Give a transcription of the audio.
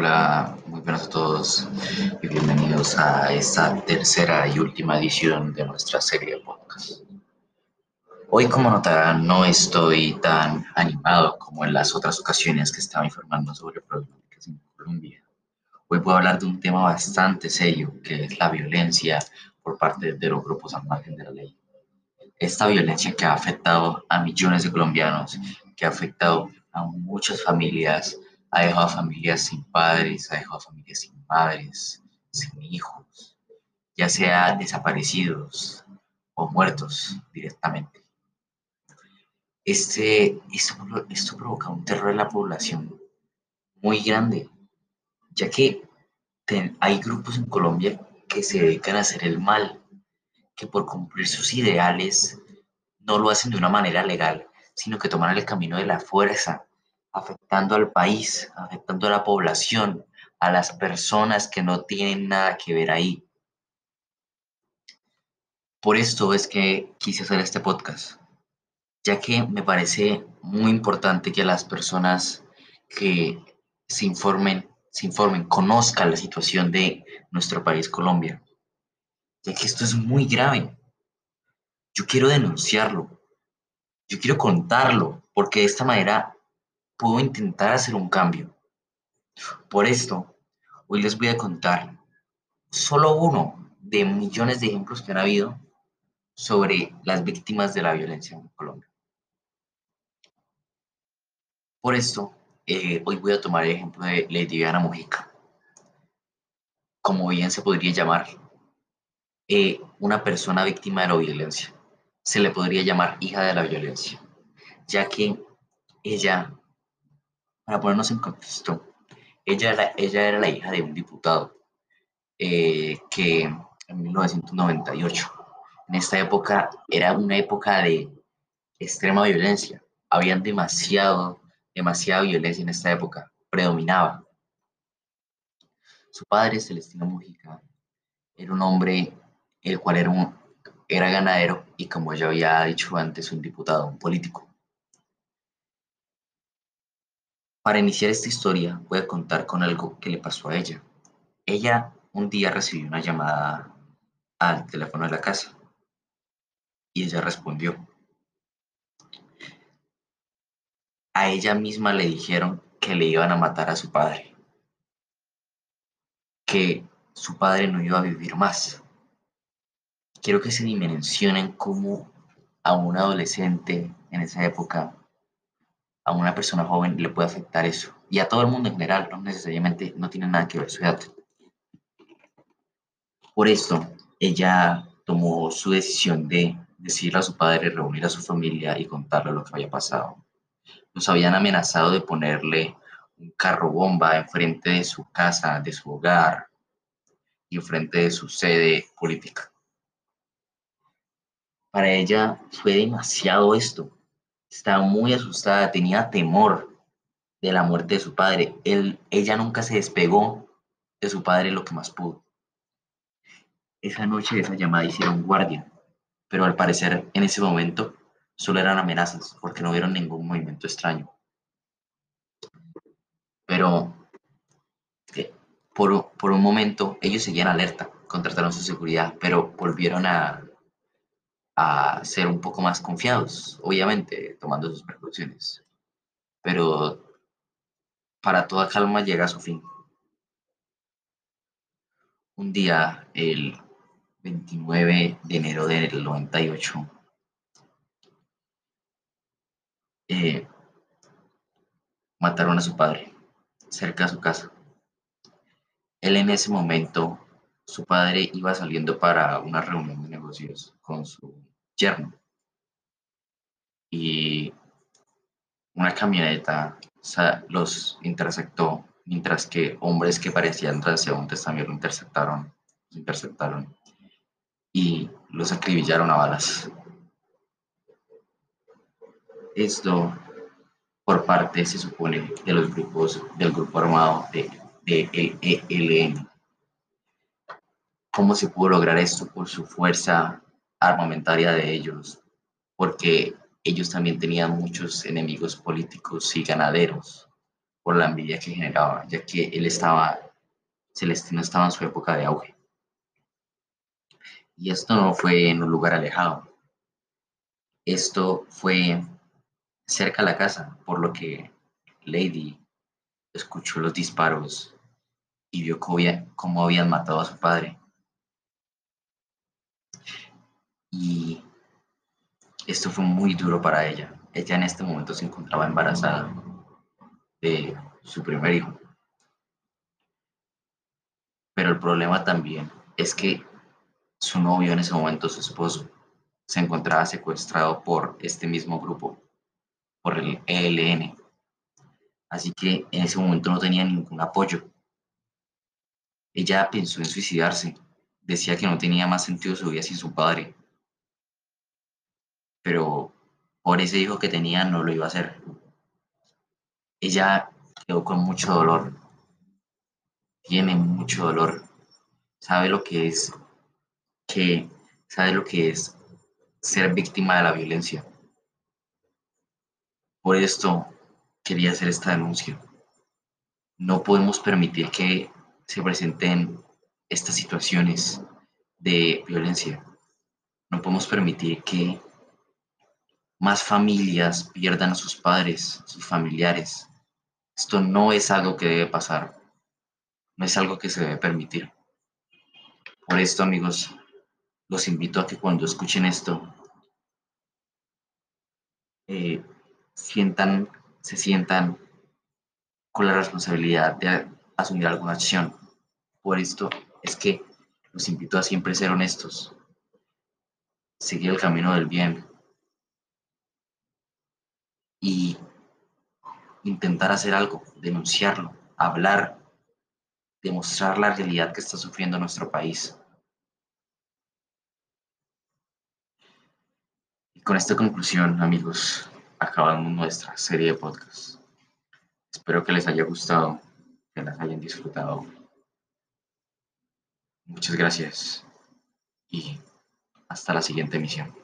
Hola, muy buenas a todos y bienvenidos a esta tercera y última edición de nuestra serie de podcast. Hoy, como notarán, no estoy tan animado como en las otras ocasiones que estaba informando sobre problemáticas en Colombia. Hoy a hablar de un tema bastante serio, que es la violencia por parte de los grupos al margen de la ley. Esta violencia que ha afectado a millones de colombianos, que ha afectado a muchas familias, ha dejado familias sin padres, ha dejado familias sin madres, sin hijos, ya sea desaparecidos o muertos directamente. Este, esto, esto provoca un terror en la población muy grande, ya que hay grupos en Colombia que se dedican a hacer el mal, que por cumplir sus ideales no lo hacen de una manera legal, sino que toman el camino de la fuerza, afectando al país, afectando a la población, a las personas que no tienen nada que ver ahí. Por esto es que quise hacer este podcast, ya que me parece muy importante que las personas que se informen, se informen, conozcan la situación de nuestro país Colombia, ya que esto es muy grave. Yo quiero denunciarlo, yo quiero contarlo, porque de esta manera puedo intentar hacer un cambio. Por esto, hoy les voy a contar solo uno de millones de ejemplos que han habido sobre las víctimas de la violencia en Colombia. Por esto, eh, hoy voy a tomar el ejemplo de Lady Diana Mujica. Como bien se podría llamar, eh, una persona víctima de la violencia. Se le podría llamar hija de la violencia, ya que ella para ponernos en contexto, ella era, ella era la hija de un diputado eh, que en 1998, en esta época, era una época de extrema violencia. Habían demasiado, demasiada violencia en esta época, predominaba. Su padre, Celestino Mujica, era un hombre el cual era, un, era ganadero y como ya había dicho antes, un diputado, un político. Para iniciar esta historia voy a contar con algo que le pasó a ella. Ella un día recibió una llamada al teléfono de la casa y ella respondió. A ella misma le dijeron que le iban a matar a su padre, que su padre no iba a vivir más. Quiero que se dimensionen cómo a un adolescente en esa época a una persona joven le puede afectar eso. Y a todo el mundo en general, no necesariamente, no tiene nada que ver su edad. Por esto, ella tomó su decisión de decirle a su padre, reunir a su familia y contarle lo que había pasado. Nos habían amenazado de ponerle un carro bomba enfrente de su casa, de su hogar y enfrente de su sede política. Para ella fue demasiado esto, estaba muy asustada, tenía temor de la muerte de su padre. Él, ella nunca se despegó de su padre lo que más pudo. Esa noche, esa llamada hicieron guardia, pero al parecer en ese momento solo eran amenazas porque no vieron ningún movimiento extraño. Pero eh, por, por un momento ellos seguían alerta, contrataron su seguridad, pero volvieron a, a ser un poco más confiados, obviamente, tomando sus precauciones. Pero para toda calma llega a su fin. Un día, el 29 de enero del 98, eh, mataron a su padre cerca de su casa. Él en ese momento, su padre iba saliendo para una reunión de negocios con su Y una camioneta los interceptó, mientras que hombres que parecían transeúntes también lo interceptaron, interceptaron y los acribillaron a balas. Esto por parte, se supone, de los grupos del grupo armado de, de ELN. ¿Cómo se pudo lograr esto? Por su fuerza armamentaria de ellos, porque ellos también tenían muchos enemigos políticos y ganaderos, por la envidia que generaba, ya que él estaba, Celestino estaba en su época de auge. Y esto no fue en un lugar alejado. Esto fue cerca de la casa, por lo que Lady escuchó los disparos y vio cómo habían matado a su padre. Y esto fue muy duro para ella. Ella en este momento se encontraba embarazada de su primer hijo. Pero el problema también es que su novio en ese momento, su esposo, se encontraba secuestrado por este mismo grupo, por el ELN. Así que en ese momento no tenía ningún apoyo. Ella pensó en suicidarse. Decía que no tenía más sentido su vida sin su padre. Pero por ese hijo que tenía no lo iba a hacer. Ella quedó con mucho dolor. Tiene mucho dolor. Sabe lo que es que sabe lo que es ser víctima de la violencia. Por esto quería hacer esta denuncia. No podemos permitir que se presenten estas situaciones de violencia. No podemos permitir que más familias pierdan a sus padres, sus familiares. Esto no es algo que debe pasar. No es algo que se debe permitir. Por esto, amigos, los invito a que cuando escuchen esto, eh, sientan, se sientan con la responsabilidad de asumir alguna acción. Por esto es que los invito a siempre ser honestos, seguir el camino del bien y intentar hacer algo, denunciarlo, hablar, demostrar la realidad que está sufriendo nuestro país. con esta conclusión, amigos, acabamos nuestra serie de podcasts. Espero que les haya gustado, que las hayan disfrutado. Muchas gracias y hasta la siguiente emisión.